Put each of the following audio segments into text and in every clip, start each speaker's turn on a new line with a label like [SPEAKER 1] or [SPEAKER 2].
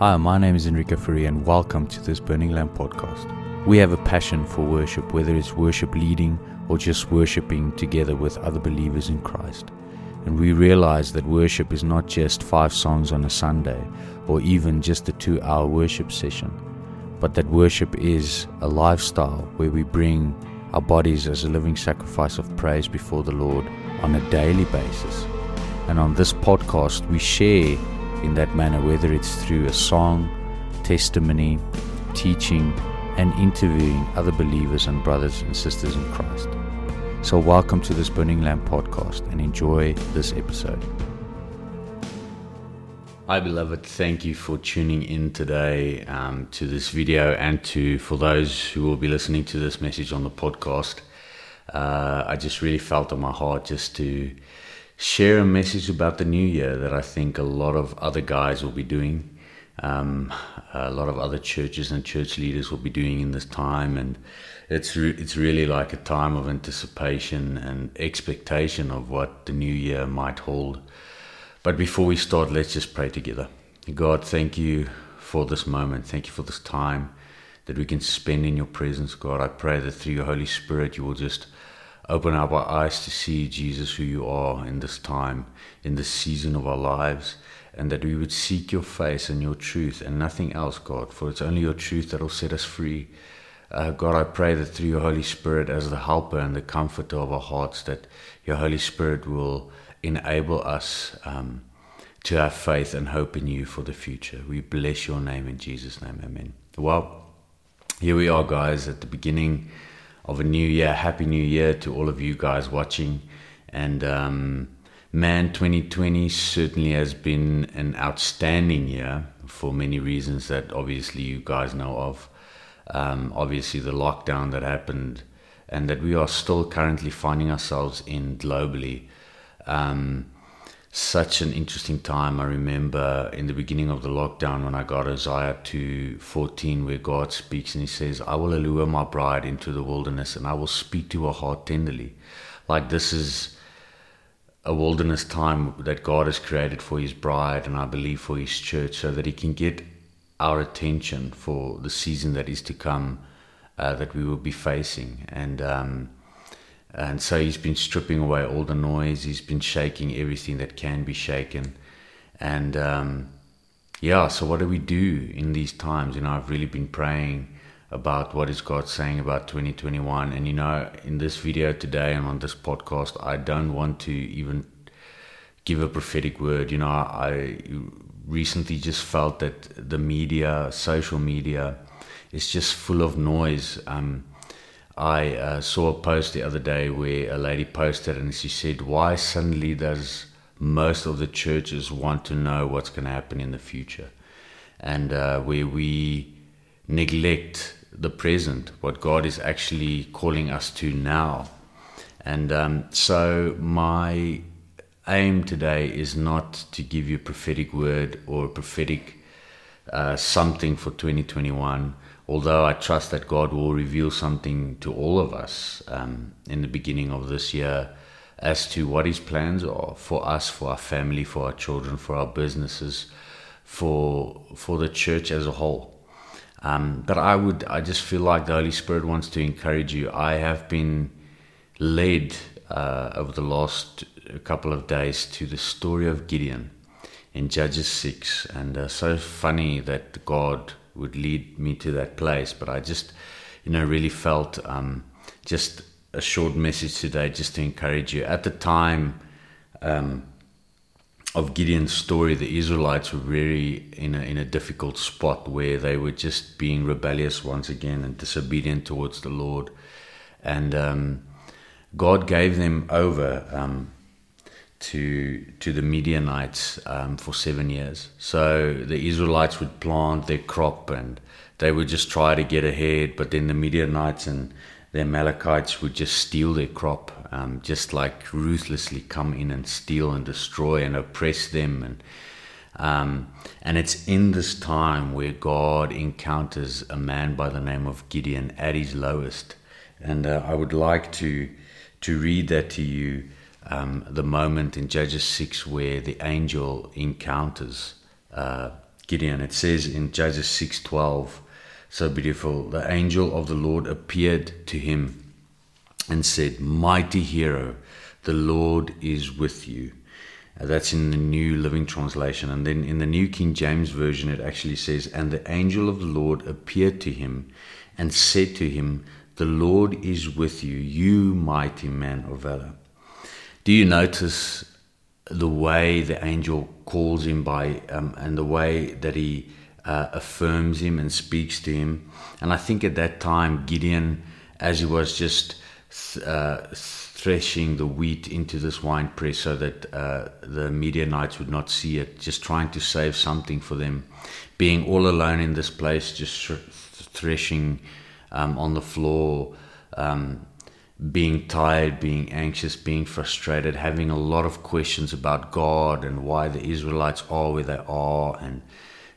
[SPEAKER 1] Hi, my name is Enrico Ferri, and welcome to this Burning Lamp podcast. We have a passion for worship, whether it's worship leading or just worshiping together with other believers in Christ. And we realize that worship is not just five songs on a Sunday or even just a two hour worship session, but that worship is a lifestyle where we bring our bodies as a living sacrifice of praise before the Lord on a daily basis. And on this podcast, we share in that manner, whether it's through a song, testimony, teaching, and interviewing other believers and brothers and sisters in Christ. So, welcome to this Burning Lamp podcast and enjoy this episode. Hi, beloved. Thank you for tuning in today um, to this video and to for those who will be listening to this message on the podcast. Uh, I just really felt on my heart just to share a message about the new year that I think a lot of other guys will be doing. Um, a lot of other churches and church leaders will be doing in this time, and it's re- it's really like a time of anticipation and expectation of what the new year might hold. But before we start, let's just pray together. God, thank you for this moment. Thank you for this time that we can spend in your presence, God. I pray that through your Holy Spirit, you will just Open up our eyes to see Jesus, who you are in this time, in this season of our lives, and that we would seek your face and your truth and nothing else, God, for it's only your truth that will set us free. Uh, God, I pray that through your Holy Spirit, as the helper and the comforter of our hearts, that your Holy Spirit will enable us um, to have faith and hope in you for the future. We bless your name in Jesus' name. Amen. Well, here we are, guys, at the beginning of a new year. Happy New Year to all of you guys watching. And um, man, 2020 certainly has been an outstanding year for many reasons that obviously you guys know of. Um, obviously, the lockdown that happened and that we are still currently finding ourselves in globally. Um, such an interesting time. I remember in the beginning of the lockdown when I got Hosea 2 14, where God speaks and He says, I will allure my bride into the wilderness and I will speak to her heart tenderly. Like this is a wilderness time that God has created for His bride and I believe for His church so that He can get our attention for the season that is to come uh, that we will be facing. And, um, and so he's been stripping away all the noise. He's been shaking everything that can be shaken. And um, yeah, so what do we do in these times? You know, I've really been praying about what is God saying about 2021. And you know, in this video today and on this podcast, I don't want to even give a prophetic word. You know, I recently just felt that the media, social media, is just full of noise. Um, I uh, saw a post the other day where a lady posted and she said, Why suddenly does most of the churches want to know what's going to happen in the future? And uh, where we neglect the present, what God is actually calling us to now. And um, so, my aim today is not to give you a prophetic word or a prophetic uh, something for 2021 although I trust that God will reveal something to all of us um, in the beginning of this year as to what His plans are for us, for our family, for our children, for our businesses, for for the church as a whole. Um, but I would, I just feel like the Holy Spirit wants to encourage you. I have been led uh, over the last couple of days to the story of Gideon in Judges 6. And uh, so funny that God would lead me to that place. But I just, you know, really felt um, just a short message today just to encourage you. At the time um, of Gideon's story, the Israelites were really in a, in a difficult spot where they were just being rebellious once again and disobedient towards the Lord. And um, God gave them over um, to to the Midianites um, for seven years. So the Israelites would plant their crop and they would just try to get ahead, but then the Midianites and the Amalekites would just steal their crop, um, just like ruthlessly come in and steal and destroy and oppress them. And um, and it's in this time where God encounters a man by the name of Gideon at his lowest. And uh, I would like to to read that to you um, the moment in Judges 6 where the angel encounters uh, Gideon. It says in Judges 6:12, so beautiful. The angel of the Lord appeared to him and said, "Mighty hero, the Lord is with you." Uh, that's in the New Living Translation. And then in the New King James Version, it actually says, And the angel of the Lord appeared to him and said to him, The Lord is with you, you mighty man of valor. Do you notice the way the angel calls him by um, and the way that he uh, affirms him and speaks to him? And I think at that time, Gideon, as he was just uh, threshing the wheat into this wine press so that uh, the Midianites would not see it, just trying to save something for them. Being all alone in this place, just threshing um, on the floor, um, being tired, being anxious, being frustrated, having a lot of questions about God and why the Israelites are where they are, and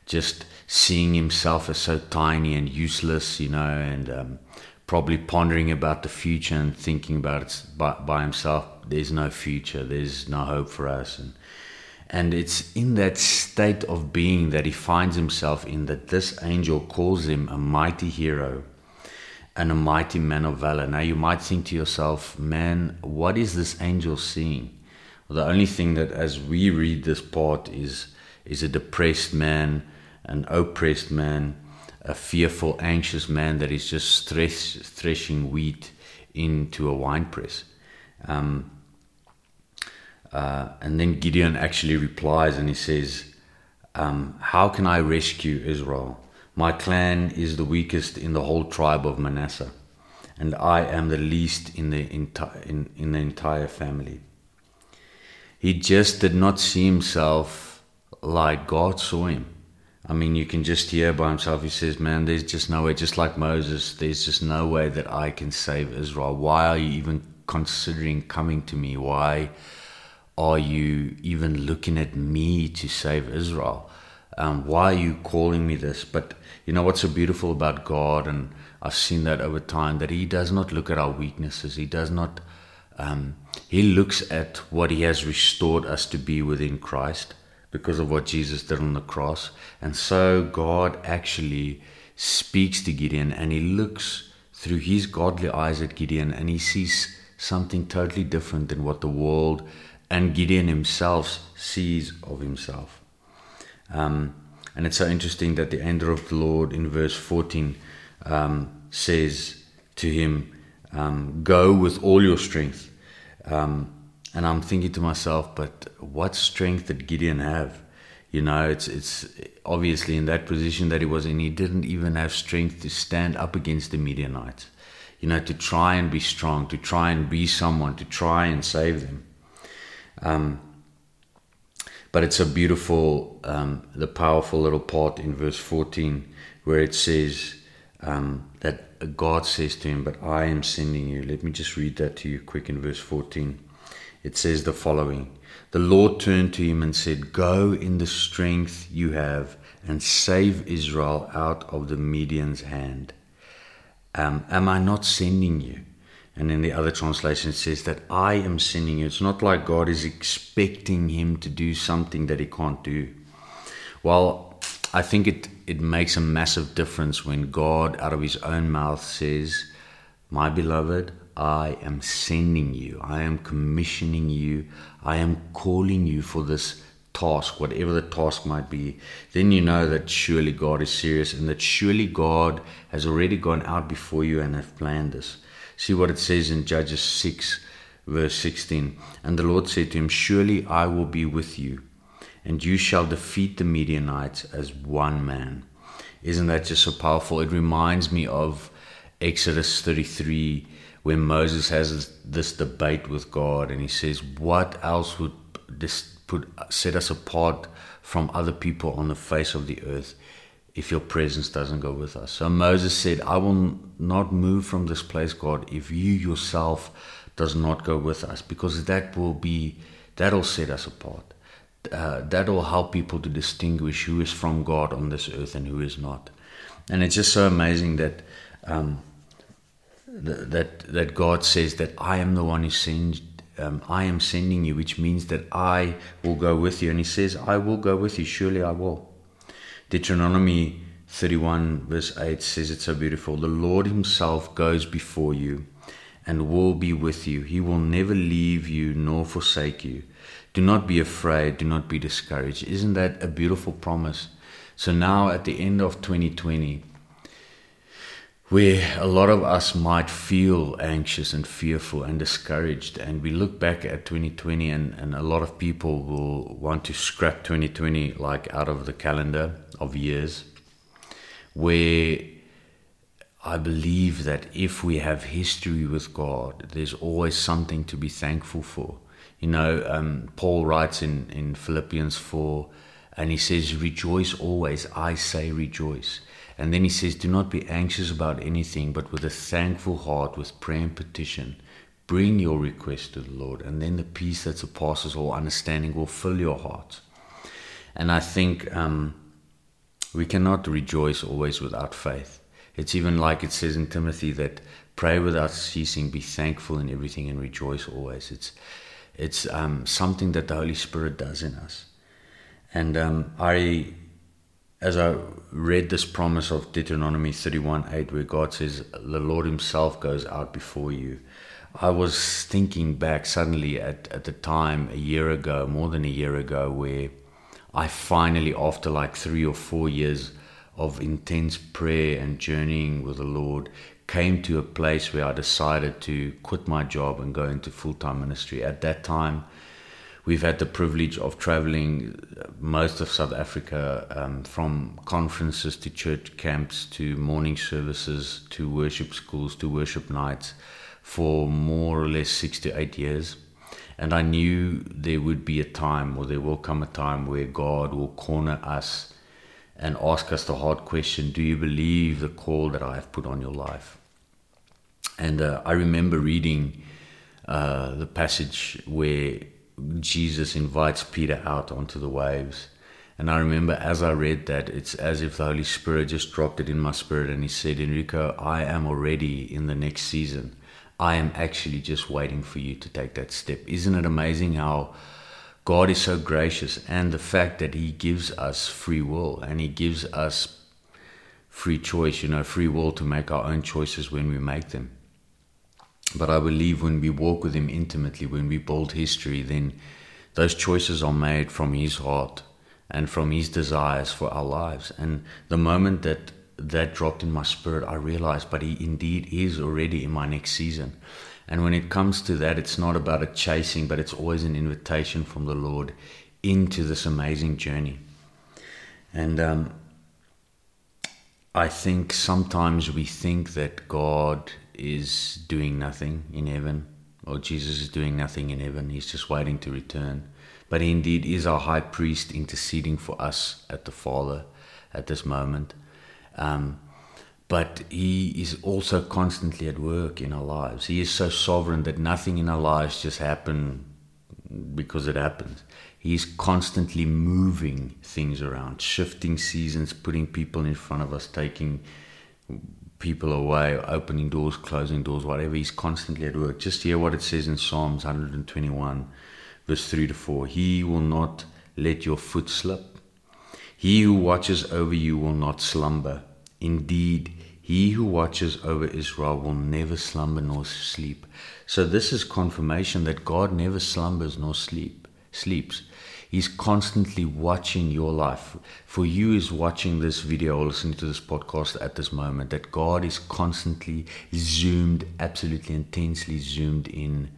[SPEAKER 1] just seeing himself as so tiny and useless, you know, and um, probably pondering about the future and thinking about it by, by himself. There's no future. There's no hope for us. And, and it's in that state of being that he finds himself in that this angel calls him a mighty hero and a mighty man of valor. Now you might think to yourself, man, what is this angel seeing? Well, the only thing that as we read this part is is a depressed man, an oppressed man, a fearful, anxious man that is just thresh, threshing wheat into a wine press. Um, uh, and then Gideon actually replies and he says, um, How can I rescue Israel? My clan is the weakest in the whole tribe of Manasseh, and I am the least in the, enti- in, in the entire family. He just did not see himself like God saw him. I mean, you can just hear by himself. He says, Man, there's just no way, just like Moses, there's just no way that I can save Israel. Why are you even considering coming to me? Why are you even looking at me to save Israel? Um, why are you calling me this? But you know what's so beautiful about God, and I've seen that over time, that He does not look at our weaknesses. He does not, um, He looks at what He has restored us to be within Christ because of what Jesus did on the cross. And so God actually speaks to Gideon and he looks through his godly eyes at Gideon and he sees something totally different than what the world and Gideon himself sees of himself. Um, and it's so interesting that the angel of the Lord in verse 14 um, says to him, um, Go with all your strength. Um, and I'm thinking to myself, but what strength did Gideon have? You know, it's it's obviously in that position that he was in, he didn't even have strength to stand up against the Midianites. You know, to try and be strong, to try and be someone, to try and save them. But it's a beautiful, um, the powerful little part in verse 14 where it says um, that God says to him, But I am sending you. Let me just read that to you quick in verse 14 it says the following The Lord turned to him and said, Go in the strength you have and save Israel out of the Midian's hand. Um, am I not sending you? And in the other translation, says that I am sending you. It's not like God is expecting him to do something that he can't do. Well, I think it, it makes a massive difference when God, out of his own mouth, says, My beloved, I am sending you, I am commissioning you, I am calling you for this task, whatever the task might be, then you know that surely God is serious and that surely God has already gone out before you and have planned this. See what it says in Judges 6, verse 16. And the Lord said to him, Surely I will be with you, and you shall defeat the Midianites as one man. Isn't that just so powerful? It reminds me of Exodus 33 when Moses has this debate with God and he says, What else would this put set us apart from other people on the face of the earth if your presence doesn't go with us? So Moses said, I will not move from this place, God, if you yourself does not go with us, because that will be that'll set us apart. Uh, that'll help people to distinguish who is from God on this earth and who is not. And it's just so amazing that um, that that God says that I am the one who sends. Um, I am sending you, which means that I will go with you. And He says, I will go with you. Surely I will. Deuteronomy 31, verse 8 says it so beautiful The Lord Himself goes before you and will be with you. He will never leave you nor forsake you. Do not be afraid, do not be discouraged. Isn't that a beautiful promise? So now at the end of 2020, where a lot of us might feel anxious and fearful and discouraged, and we look back at 2020, and, and a lot of people will want to scrap 2020 like out of the calendar of years, where I believe that if we have history with God, there's always something to be thankful for. You know, um, Paul writes in, in Philippians 4, and he says, Rejoice always. I say rejoice. And then he says, Do not be anxious about anything, but with a thankful heart, with prayer and petition, bring your request to the Lord. And then the peace that surpasses all understanding will fill your heart. And I think um, we cannot rejoice always without faith. It's even like it says in Timothy that pray without ceasing, be thankful in everything, and rejoice always. It's it's um, something that the Holy Spirit does in us. And um, I, as I read this promise of Deuteronomy 31 8, where God says, The Lord Himself goes out before you, I was thinking back suddenly at, at the time a year ago, more than a year ago, where I finally, after like three or four years, of intense prayer and journeying with the Lord came to a place where I decided to quit my job and go into full time ministry. At that time, we've had the privilege of traveling most of South Africa um, from conferences to church camps to morning services to worship schools to worship nights for more or less six to eight years. And I knew there would be a time, or there will come a time, where God will corner us and ask us the hard question Do you believe the call that I have put on your life? And uh, I remember reading uh, the passage where Jesus invites Peter out onto the waves. And I remember as I read that, it's as if the Holy Spirit just dropped it in my spirit and he said, Enrico, I am already in the next season. I am actually just waiting for you to take that step. Isn't it amazing how God is so gracious, and the fact that He gives us free will and He gives us free choice, you know, free will to make our own choices when we make them. But I believe when we walk with Him intimately, when we build history, then those choices are made from His heart and from His desires for our lives. And the moment that that dropped in my spirit, I realized, but He indeed is already in my next season. And when it comes to that, it's not about a chasing, but it's always an invitation from the Lord into this amazing journey. And um, I think sometimes we think that God is doing nothing in heaven, or Jesus is doing nothing in heaven. He's just waiting to return. But he indeed is our high priest interceding for us at the Father at this moment. Um, but He is also constantly at work in our lives. He is so sovereign that nothing in our lives just happen because it happens. He's constantly moving things around, shifting seasons, putting people in front of us, taking people away, opening doors, closing doors, whatever. He's constantly at work. Just hear what it says in Psalms 121, verse 3 to 4. He will not let your foot slip. He who watches over you will not slumber. Indeed, he who watches over Israel will never slumber nor sleep. So this is confirmation that God never slumbers nor sleep sleeps. He's constantly watching your life. For you is watching this video or listening to this podcast at this moment, that God is constantly zoomed, absolutely intensely zoomed in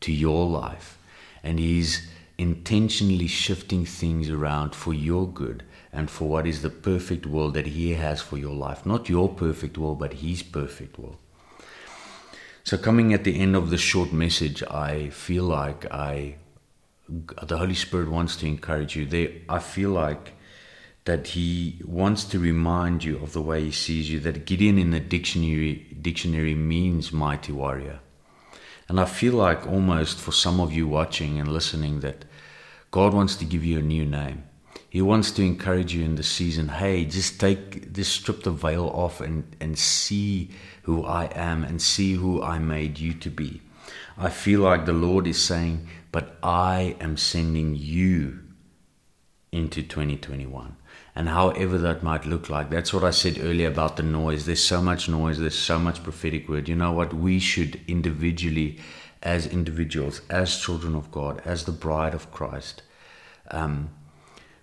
[SPEAKER 1] to your life. And He's intentionally shifting things around for your good and for what is the perfect will that He has for your life. Not your perfect will, but His perfect will. So, coming at the end of this short message, I feel like I, the Holy Spirit wants to encourage you. There, I feel like that He wants to remind you of the way He sees you. That Gideon in the dictionary dictionary means mighty warrior, and I feel like almost for some of you watching and listening that God wants to give you a new name. He wants to encourage you in the season. Hey, just take this, strip the veil off and, and see who I am and see who I made you to be. I feel like the Lord is saying, but I am sending you into 2021. And however that might look like, that's what I said earlier about the noise. There's so much noise, there's so much prophetic word. You know what? We should individually, as individuals, as children of God, as the bride of Christ, um,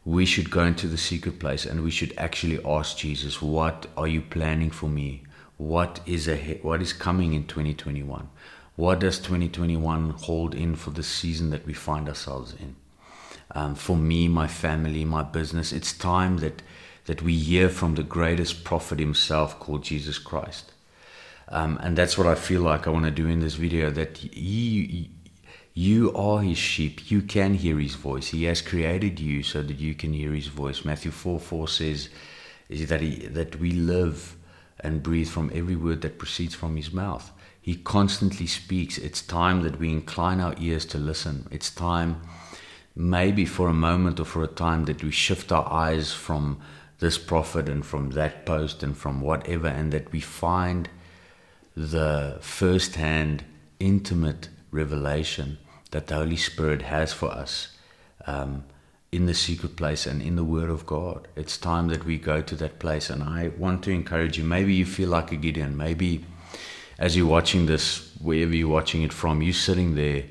[SPEAKER 1] we should go into the secret place and we should actually ask Jesus, What are you planning for me? What is ahead? What is coming in 2021? What does 2021 hold in for the season that we find ourselves in? Um, for me, my family, my business, it's time that that we hear from the greatest prophet himself, called Jesus Christ. Um, and that's what I feel like I want to do in this video. That he, you are his sheep. You can hear his voice. He has created you so that you can hear his voice. Matthew 4 4 says is that, he, that we live and breathe from every word that proceeds from his mouth. He constantly speaks. It's time that we incline our ears to listen. It's time, maybe for a moment or for a time, that we shift our eyes from this prophet and from that post and from whatever, and that we find the first hand, intimate revelation that the Holy Spirit has for us um, in the secret place and in the Word of God. It's time that we go to that place. And I want to encourage you. Maybe you feel like a Gideon. Maybe as you're watching this, wherever you're watching it from, you're sitting there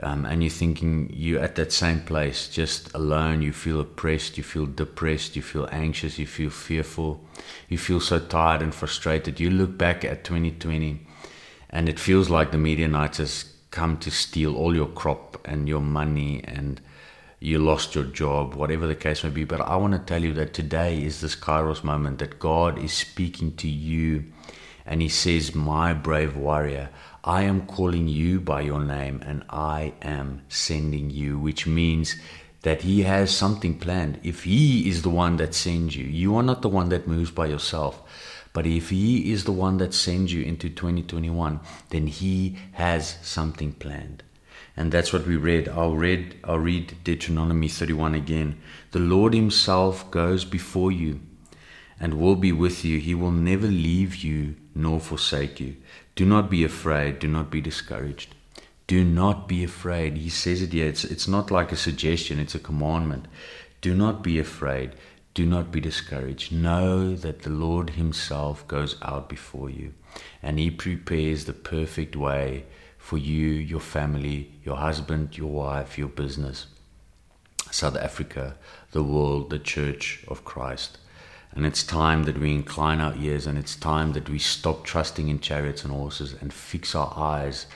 [SPEAKER 1] um, and you're thinking you're at that same place, just alone. You feel oppressed, you feel depressed, you feel anxious, you feel fearful, you feel so tired and frustrated. You look back at 2020 and it feels like the Midianites has come to steal all your crop and your money and you lost your job, whatever the case may be. But I want to tell you that today is this Kairos moment that God is speaking to you and He says, My brave warrior, I am calling you by your name and I am sending you, which means that He has something planned. If He is the one that sends you, you are not the one that moves by yourself. But if He is the one that sends you into 2021, then He has something planned. And that's what we read. I'll read I'll read Deuteronomy 31 again. The Lord himself goes before you and will be with you. He will never leave you nor forsake you. Do not be afraid, do not be discouraged. Do not be afraid. He says it here. It's, it's not like a suggestion, it's a commandment. Do not be afraid. Do not be discouraged. Know that the Lord Himself goes out before you and He prepares the perfect way for you, your family, your husband, your wife, your business, South Africa, the world, the church of Christ. And it's time that we incline our ears and it's time that we stop trusting in chariots and horses and fix our eyes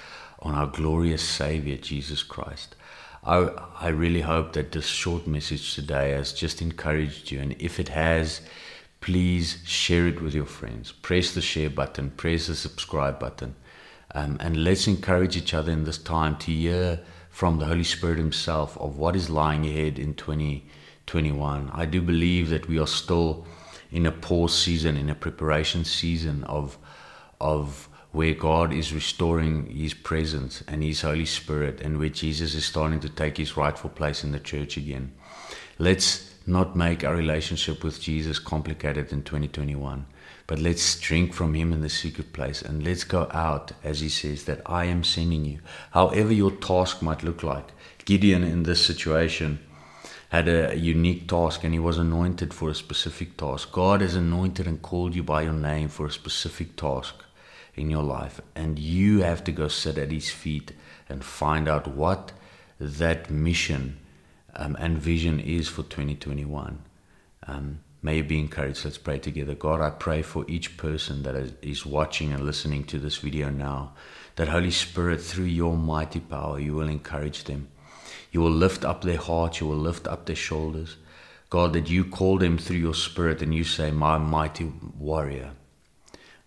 [SPEAKER 1] on our glorious Savior, Jesus Christ. I, I really hope that this short message today has just encouraged you. And if it has, please share it with your friends. Press the share button, press the subscribe button. Um, and let's encourage each other in this time to hear from the Holy Spirit Himself of what is lying ahead in 2021. I do believe that we are still in a pause season, in a preparation season of of where God is restoring His presence and His Holy Spirit, and where Jesus is starting to take His rightful place in the church again. Let's not make our relationship with Jesus complicated in 2021. But let's drink from Him in the secret place and let's go out, as He says, that I am sending you. However, your task might look like. Gideon in this situation had a unique task and he was anointed for a specific task. God has anointed and called you by your name for a specific task in your life, and you have to go sit at His feet and find out what that mission um, and vision is for 2021. Um, May you be encouraged. Let's pray together. God, I pray for each person that is watching and listening to this video now, that Holy Spirit, through your mighty power, you will encourage them. You will lift up their hearts, you will lift up their shoulders. God, that you call them through your Spirit and you say, My mighty warrior,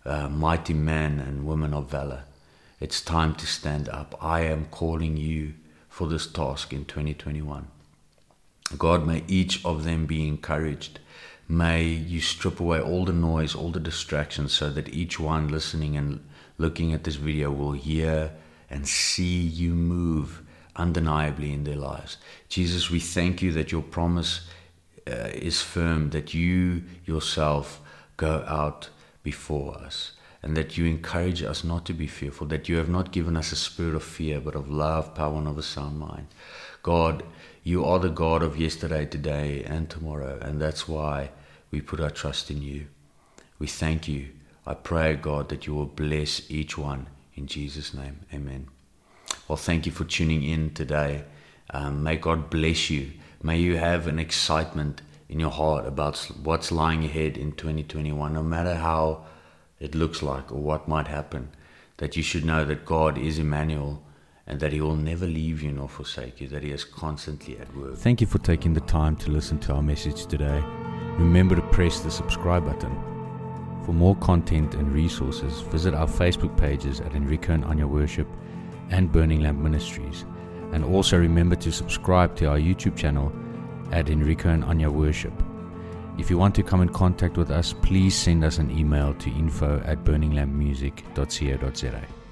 [SPEAKER 1] uh, mighty men and women of valor, it's time to stand up. I am calling you for this task in 2021. God, may each of them be encouraged May you strip away all the noise, all the distractions, so that each one listening and looking at this video will hear and see you move undeniably in their lives. Jesus, we thank you that your promise uh, is firm, that you yourself go out before us, and that you encourage us not to be fearful, that you have not given us a spirit of fear, but of love, power, and of a sound mind. God, You are the God of yesterday, today, and tomorrow, and that's why we put our trust in you. We thank you. I pray, God, that you will bless each one in Jesus' name. Amen. Well, thank you for tuning in today. Um, may God bless you. May you have an excitement in your heart about what's lying ahead in 2021, no matter how it looks like or what might happen. That you should know that God is Emmanuel and that He will never leave you nor forsake you, that He is constantly at work.
[SPEAKER 2] Thank you for taking the time to listen to our message today. Remember to press the subscribe button. For more content and resources, visit our Facebook pages at Enrico and Anya Worship and Burning Lamp Ministries. And also remember to subscribe to our YouTube channel at Enrico and Anya Worship. If you want to come in contact with us, please send us an email to info at burninglampmusic.co.za.